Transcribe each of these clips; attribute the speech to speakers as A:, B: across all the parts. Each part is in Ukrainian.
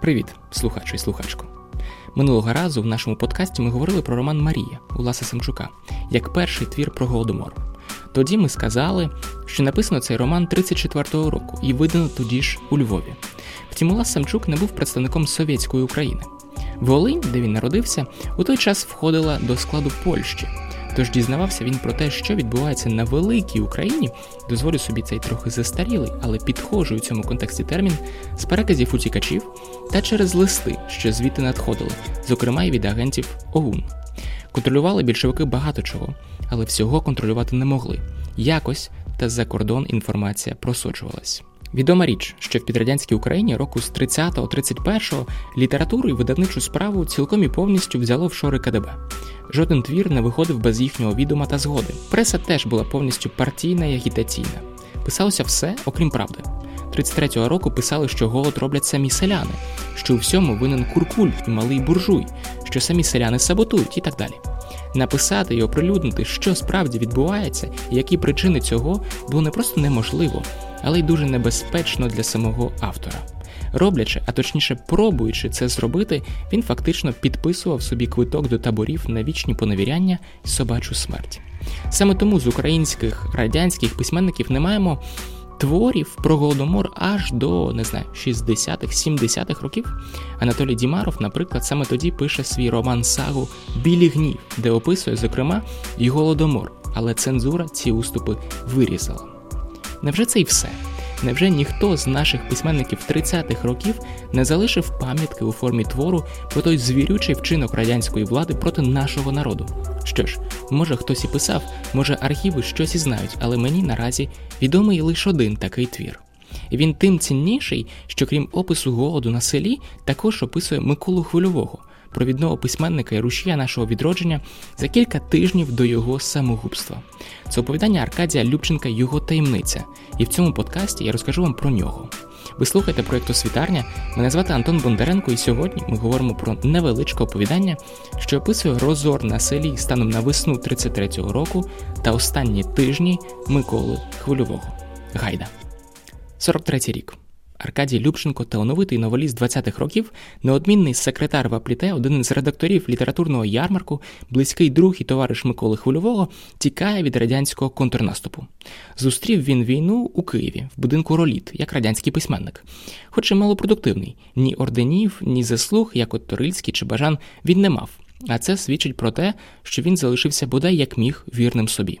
A: Привіт, слухачу і слухачко. Минулого разу в нашому подкасті ми говорили про роман Марія Уласа Самчука як перший твір про голодомор. Тоді ми сказали, що написано цей роман 34-го року і видано тоді ж у Львові. Втім, Улас Самчук не був представником совєтської України. Волинь, де він народився, у той час входила до складу Польщі. Тож дізнавався він про те, що відбувається на великій Україні, дозволю собі цей трохи застарілий, але підхожий у цьому контексті термін з переказів утікачів та через листи, що звідти надходили, зокрема й від агентів ОУН. Контролювали більшовики багато чого, але всього контролювати не могли. Якось та за кордон інформація просочувалась. Відома річ, що в підрадянській Україні року з 30-31 літературу і видавничу справу цілком і повністю взяло в шори КДБ. Жоден твір не виходив без їхнього відома та згоди. Преса теж була повністю партійна і агітаційна. Писалося все, окрім правди. 33-го року писали, що голод роблять самі селяни, що у всьому винен куркуль і малий буржуй, що самі селяни саботують і так далі. Написати і оприлюднити, що справді відбувається і які причини цього, було не просто неможливо, але й дуже небезпечно для самого автора. Роблячи, а точніше пробуючи це зробити, він фактично підписував собі квиток до таборів на вічні поневіряння і собачу смерть. Саме тому з українських радянських письменників не маємо творів про голодомор аж до не знаю 60-х, 70-х років. Анатолій Дімаров, наприклад, саме тоді пише свій роман Сагу Білі гнів, де описує, зокрема, і голодомор, але цензура ці уступи вирізала. Невже це і все? Невже ніхто з наших письменників 30-х років не залишив пам'ятки у формі твору про той звірючий вчинок радянської влади проти нашого народу? Що ж, може хтось і писав, може архіви щось і знають, але мені наразі відомий лише один такий твір. Він тим цінніший, що крім опису голоду на селі, також описує Миколу Хвильового, провідного письменника і рушія нашого відродження за кілька тижнів до його самогубства. Це оповідання Аркадія Любченка Його таємниця, і в цьому подкасті я розкажу вам про нього. Ви слухаєте проєкту Світарня. Мене звати Антон Бондаренко, і сьогодні ми говоримо про невеличке оповідання, що описує розор на селі станом на весну 33-го року та останні тижні Миколи Хвильового. Гайда. 43-й рік. Аркадій Любченко, талановитий новеліст 20-х років, неодмінний секретар в Апліте, один із редакторів літературного ярмарку, близький друг і товариш Миколи Хвильового, тікає від радянського контрнаступу. Зустрів він війну у Києві, в будинку Роліт, як радянський письменник, хоч і малопродуктивний, ні орденів, ні заслуг, як от Торильський чи Бажан, він не мав. А це свідчить про те, що він залишився бодай як міг вірним собі.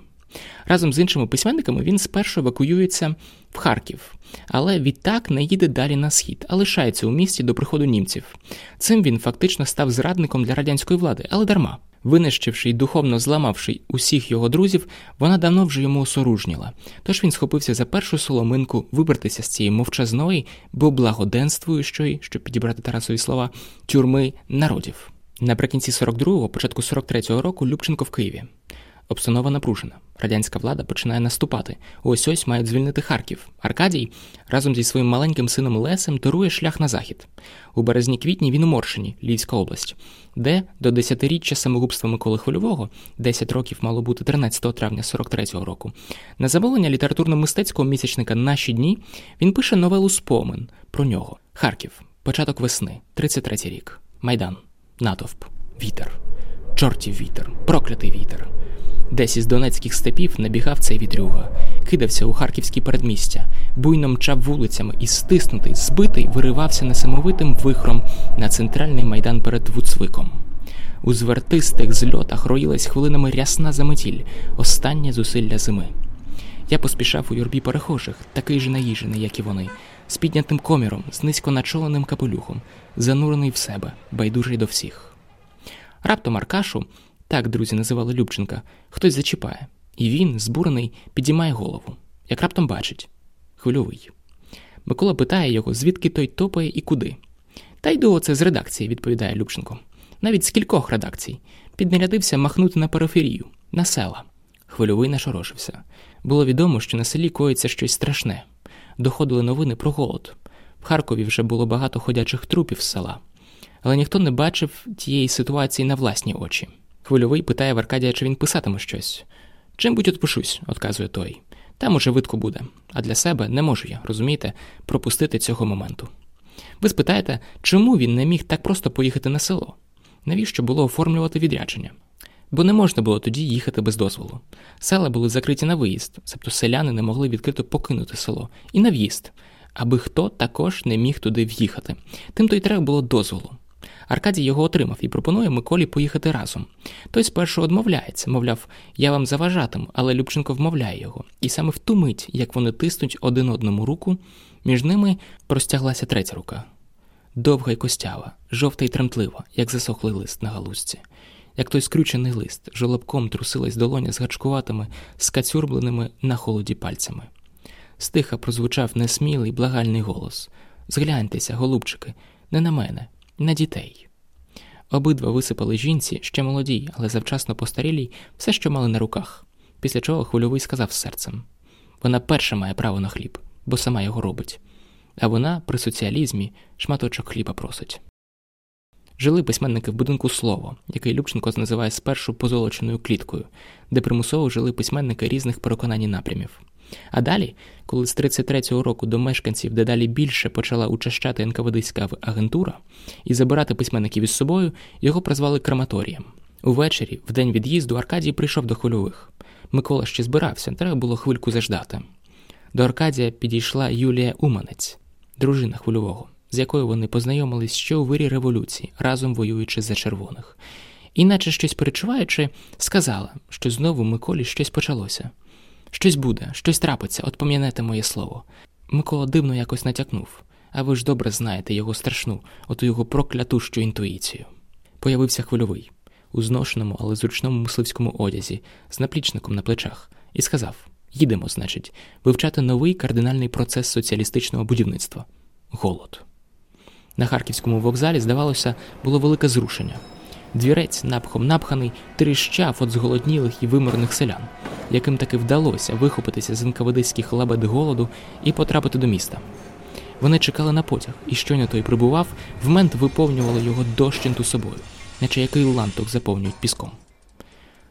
A: Разом з іншими письменниками він спершу евакуюється в Харків, але відтак не їде далі на схід, а лишається у місті до приходу німців. Цим він фактично став зрадником для радянської влади, але дарма. Винищивши й духовно зламавши усіх його друзів, вона давно вже йому осоружніла. Тож він схопився за першу соломинку вибратися з цієї мовчазної, бо благоденствуючої, щоб підібрати Тарасові слова, тюрми народів. Наприкінці 42-го, початку 43-го року Любченко в Києві. Обстанова напружена. Радянська влада починає наступати. Ось ось мають звільнити Харків. Аркадій разом зі своїм маленьким сином Лесем торує шлях на захід. У березні квітні він у Моршині, Львівська область, де до десятиріччя самогубства Миколи Хвильового, 10 років мало бути 13 травня 43-го року. На замовлення літературно-мистецького місячника Наші дні він пише новелу Спомин про нього. Харків, початок весни, 33-й рік, Майдан, натовп, вітер, чортів вітер, проклятий вітер. Десь із донецьких степів набігав цей вітрюга, кидався у харківські передмістя, буйно мчав вулицями і стиснутий, збитий, виривався несамовитим вихром на центральний майдан перед Вуцвиком. У звертистих зльотах роїлась хвилинами рясна заметіль, останнє зусилля зими. Я поспішав у юрбі перехожих, такий же наїжений, як і вони, з піднятим коміром, з низько начоленим капелюхом, занурений в себе, байдужий до всіх. Раптом Аркашу так друзі називали Любченка, хтось зачіпає, і він, збурений, підіймає голову, як раптом бачить хвильовий. Микола питає його, звідки той топає і куди. Та йду оце з редакції, відповідає Любченко. Навіть з кількох редакцій. Піднарядився махнути на периферію, на села. Хвильовий нашорошився. Було відомо, що на селі коїться щось страшне. Доходили новини про голод. В Харкові вже було багато ходячих трупів з села, але ніхто не бачив тієї ситуації на власні очі. Хвильовий питає в Аркадія, чи він писатиме щось. Чим будь отпишусь, отказує той. Там уже видко буде, а для себе не можу я, розумієте, пропустити цього моменту. Ви спитаєте, чому він не міг так просто поїхати на село? Навіщо було оформлювати відрядження? Бо не можна було тоді їхати без дозволу. Села були закриті на виїзд, тобто селяни не могли відкрито покинути село, і на в'їзд, аби хто також не міг туди в'їхати. Тим то й треба було дозволу. Аркадій його отримав і пропонує Миколі поїхати разом. Той спершу одмовляється, мовляв, я вам заважатиму, але Любченко вмовляє його. І саме в ту мить, як вони тиснуть один одному руку, між ними простяглася третя рука. Довга й костява, жовта й тремтлива, як засохлий лист на галузці. Як той скрючений лист, жолобком трусилась долоня з гачкуватими, скацюрбленими на холоді пальцями. Стиха прозвучав несмілий, благальний голос Згляньтеся, голубчики, не на мене, на дітей. Обидва висипали жінці, ще молодій, але завчасно постарілій, все, що мали на руках, після чого хвильовий сказав з серцем вона перша має право на хліб, бо сама його робить, а вона при соціалізмі шматочок хліба просить. Жили письменники в будинку слово, який Любченко називає спершу позолоченою кліткою, де примусово жили письменники різних переконань і напрямів. А далі, коли з 33-го року до мешканців дедалі більше почала учащати НКВДська агентура і забирати письменників із собою, його прозвали крематорієм. Увечері, в день від'їзду, Аркадій прийшов до хвильових. Микола ще збирався, треба було хвильку заждати. До Аркадія підійшла Юлія Уманець, дружина хвильового, з якою вони познайомились ще у вирі революції, разом воюючи за червоних. Іначе щось перечуваючи, сказала, що знову Миколі щось почалося. Щось буде, щось трапиться, от пам'янете моє слово. Микола дивно якось натякнув, а ви ж добре знаєте його страшну, оту його проклятущу інтуїцію. Появився хвильовий, у зношеному, але зручному мисливському одязі, з наплічником на плечах, і сказав: Їдемо, значить, вивчати новий кардинальний процес соціалістичного будівництва голод. На харківському вокзалі, здавалося, було велике зрушення. Двірець, напхом напханий, тріщав від зголоднілих і виморних селян, яким таки вдалося вихопитися з інкавадиських лабет голоду і потрапити до міста. Вони чекали на потяг, і щойно той прибував, в мент виповнювали його дощенту собою, наче який ланток заповнюють піском.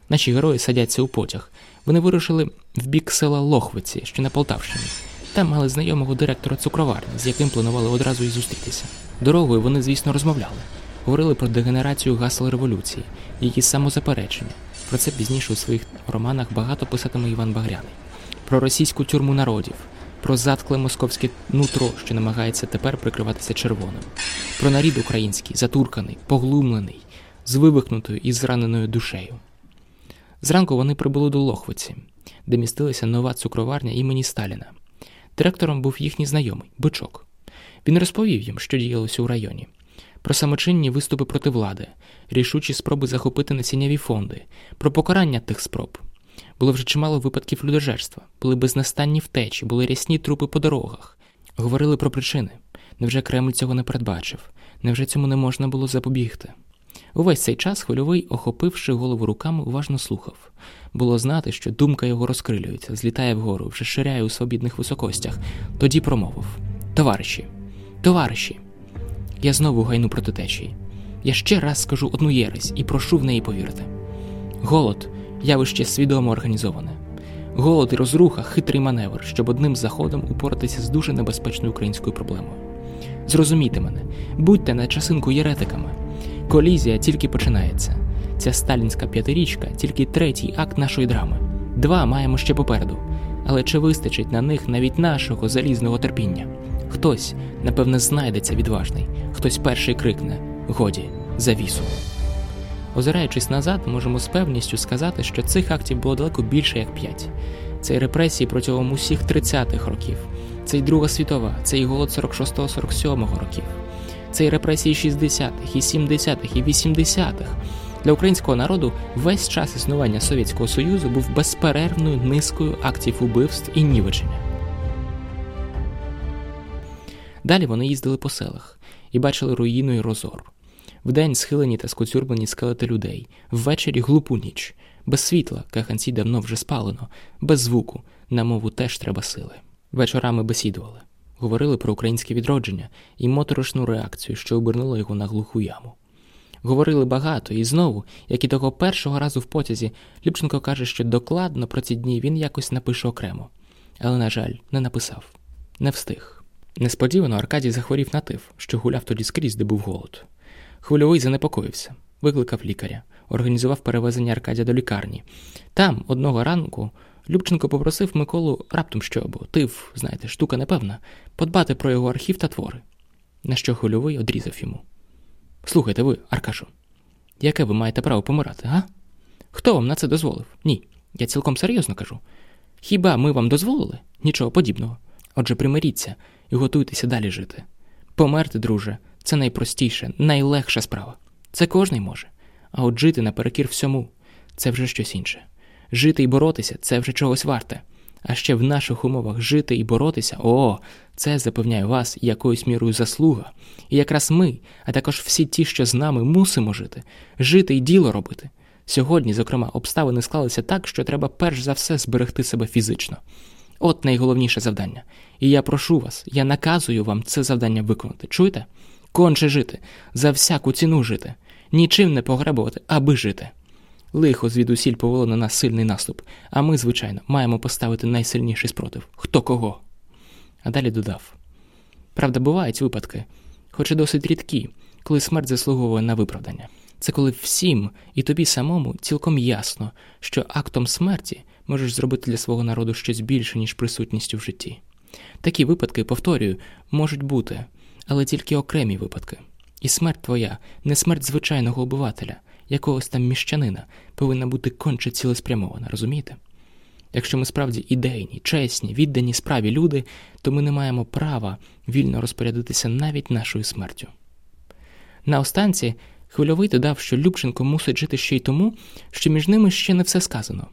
A: Наші герої садяться у потяг. Вони вирушили в бік села Лохвиці, що на Полтавщині. Там мали знайомого директора цукроварні, з яким планували одразу і зустрітися. Дорогою вони, звісно, розмовляли говорили про дегенерацію гасел революції, її самозаперечення. Про це пізніше у своїх романах багато писатиме Іван Багряний, про російську тюрму народів, про заткле московське нутро, що намагається тепер прикриватися червоним, про нарід український, затурканий, поглумлений, з вивихнутою і зраненою душею. Зранку вони прибули до Лохвиці, де містилася нова цукроварня імені Сталіна. Директором був їхній знайомий бичок. Він розповів їм, що діялося у районі про самочинні виступи проти влади, рішучі спроби захопити насінняві фонди, про покарання тих спроб. Було вже чимало випадків людожерства, були безнастанні втечі, були рясні трупи по дорогах, говорили про причини. Невже Кремль цього не передбачив? Невже цьому не можна було запобігти? Увесь цей час хвильовий, охопивши голову руками, уважно слухав. Було знати, що думка його розкрилюється, злітає вгору, вже ширяє у свобідних високостях. Тоді промовив: Товариші, товариші! Я знову гайну проти течії. Я ще раз скажу одну єресь і прошу в неї повірити. Голод явище свідомо організоване. Голод і розруха хитрий маневр, щоб одним заходом упоратися з дуже небезпечною українською проблемою. Зрозумійте мене, будьте на часинку єретиками. Колізія тільки починається. Ця сталінська п'ятирічка тільки третій акт нашої драми. Два маємо ще попереду. Але чи вистачить на них навіть нашого залізного терпіння? Хтось, напевне, знайдеться відважний, хтось перший крикне годі, завісу. Озираючись назад, можемо з певністю сказати, що цих актів було далеко більше як п'ять. Це й репресії протягом усіх 30-х років, це й Друга світова, це й голод 46-47 років, це й репресії 60-х, і 70-х, і 80-х. Для українського народу весь час існування Совєтського Союзу був безперервною низкою актів убивств і нівечення. Далі вони їздили по селах і бачили руїну і розор. Вдень схилені та скоцюрблені скелети людей, ввечері глупу ніч, без світла, каханці давно вже спалено, без звуку, на мову теж треба сили. Вечорами бесідували, говорили про українське відродження і моторошну реакцію, що обернула його на глуху яму. Говорили багато, і знову, як і того першого разу в потязі, Любченко каже, що докладно про ці дні він якось напише окремо, але, на жаль, не написав, не встиг. Несподівано Аркадій захворів на тиф, що гуляв тоді скрізь, де був голод. Хвильовий занепокоївся, викликав лікаря, організував перевезення Аркадія до лікарні. Там, одного ранку, Любченко попросив Миколу раптом що, бо тиф, знаєте, штука непевна, подбати про його архів та твори. На що хвильовий одрізав йому. Слухайте ви, Аркашу, яке ви маєте право помирати, га? Хто вам на це дозволив? Ні. Я цілком серйозно кажу. Хіба ми вам дозволили? Нічого подібного. Отже, примиріться і готуйтеся далі жити. Померти, друже, це найпростіше, найлегша справа. Це кожний може. А от жити наперекір всьому це вже щось інше. Жити і боротися це вже чогось варте. А ще в наших умовах жити і боротися о, це запевняю вас якоюсь мірою заслуга. І якраз ми, а також всі ті, що з нами мусимо жити, жити і діло робити. Сьогодні, зокрема, обставини склалися так, що треба перш за все зберегти себе фізично. От найголовніше завдання. І я прошу вас, я наказую вам це завдання виконати. Чуєте? Конче жити, за всяку ціну жити, нічим не погребувати, аби жити. Лихо звідусіль повело на нас сильний наступ, а ми, звичайно, маємо поставити найсильніший спротив хто кого. А далі додав: правда, бувають випадки, хоч і досить рідкі, коли смерть заслуговує на виправдання. Це коли всім і тобі самому цілком ясно, що актом смерті можеш зробити для свого народу щось більше, ніж присутністю в житті. Такі випадки, повторюю, можуть бути, але тільки окремі випадки. І смерть твоя, не смерть звичайного обивателя, якогось там міщанина, повинна бути конче цілеспрямована, розумієте? Якщо ми справді ідейні, чесні, віддані справі люди, то ми не маємо права вільно розпорядитися навіть нашою смертю. На останці хвильовий додав, що Любченко мусить жити ще й тому, що між ними ще не все сказано,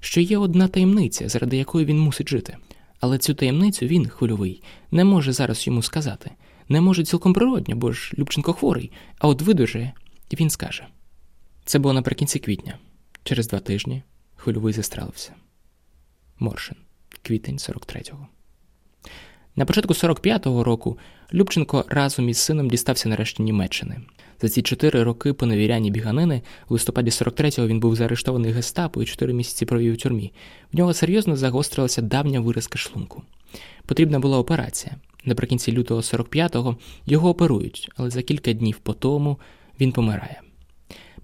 A: що є одна таємниця, заради якої він мусить жити. Але цю таємницю він, хвильовий, не може зараз йому сказати, не може цілком природньо, бо ж Любченко хворий, а от видужає, і він скаже. Це було наприкінці квітня. Через два тижні хвильовий застрелився. Моршин, квітень 43-го. На початку 45-го року Любченко разом із сином дістався нарешті Німеччини. За ці чотири роки поневіряння біганини у листопаді 43-го він був заарештований гестапо і чотири місяці провів у тюрмі. В нього серйозно загострилася давня виразка шлунку. Потрібна була операція. Наприкінці лютого 45-го його оперують, але за кілька днів по тому він помирає.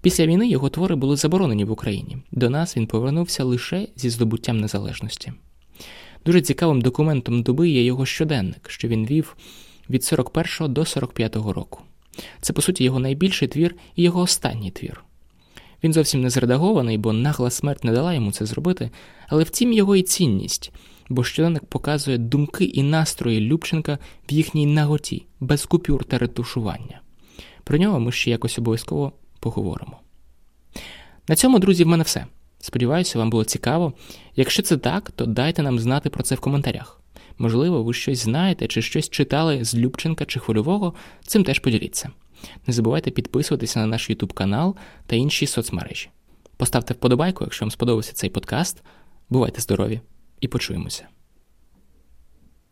A: Після війни його твори були заборонені в Україні. До нас він повернувся лише зі здобуттям незалежності. Дуже цікавим документом доби є його щоденник, що він вів від 41 до 45 року. Це, по суті, його найбільший твір і його останній твір. Він зовсім не зредагований, бо нагла смерть не дала йому це зробити, але втім його і цінність, бо щоденник показує думки і настрої Любченка в їхній наготі, без купюр та ретушування. Про нього ми ще якось обов'язково поговоримо. На цьому, друзі, в мене все. Сподіваюся, вам було цікаво. Якщо це так, то дайте нам знати про це в коментарях. Можливо, ви щось знаєте чи щось читали з Любченка чи Хвильового, цим теж поділіться. Не забувайте підписуватися на наш YouTube канал та інші соцмережі. Поставте вподобайку, якщо вам сподобався цей подкаст. Бувайте здорові і почуємося!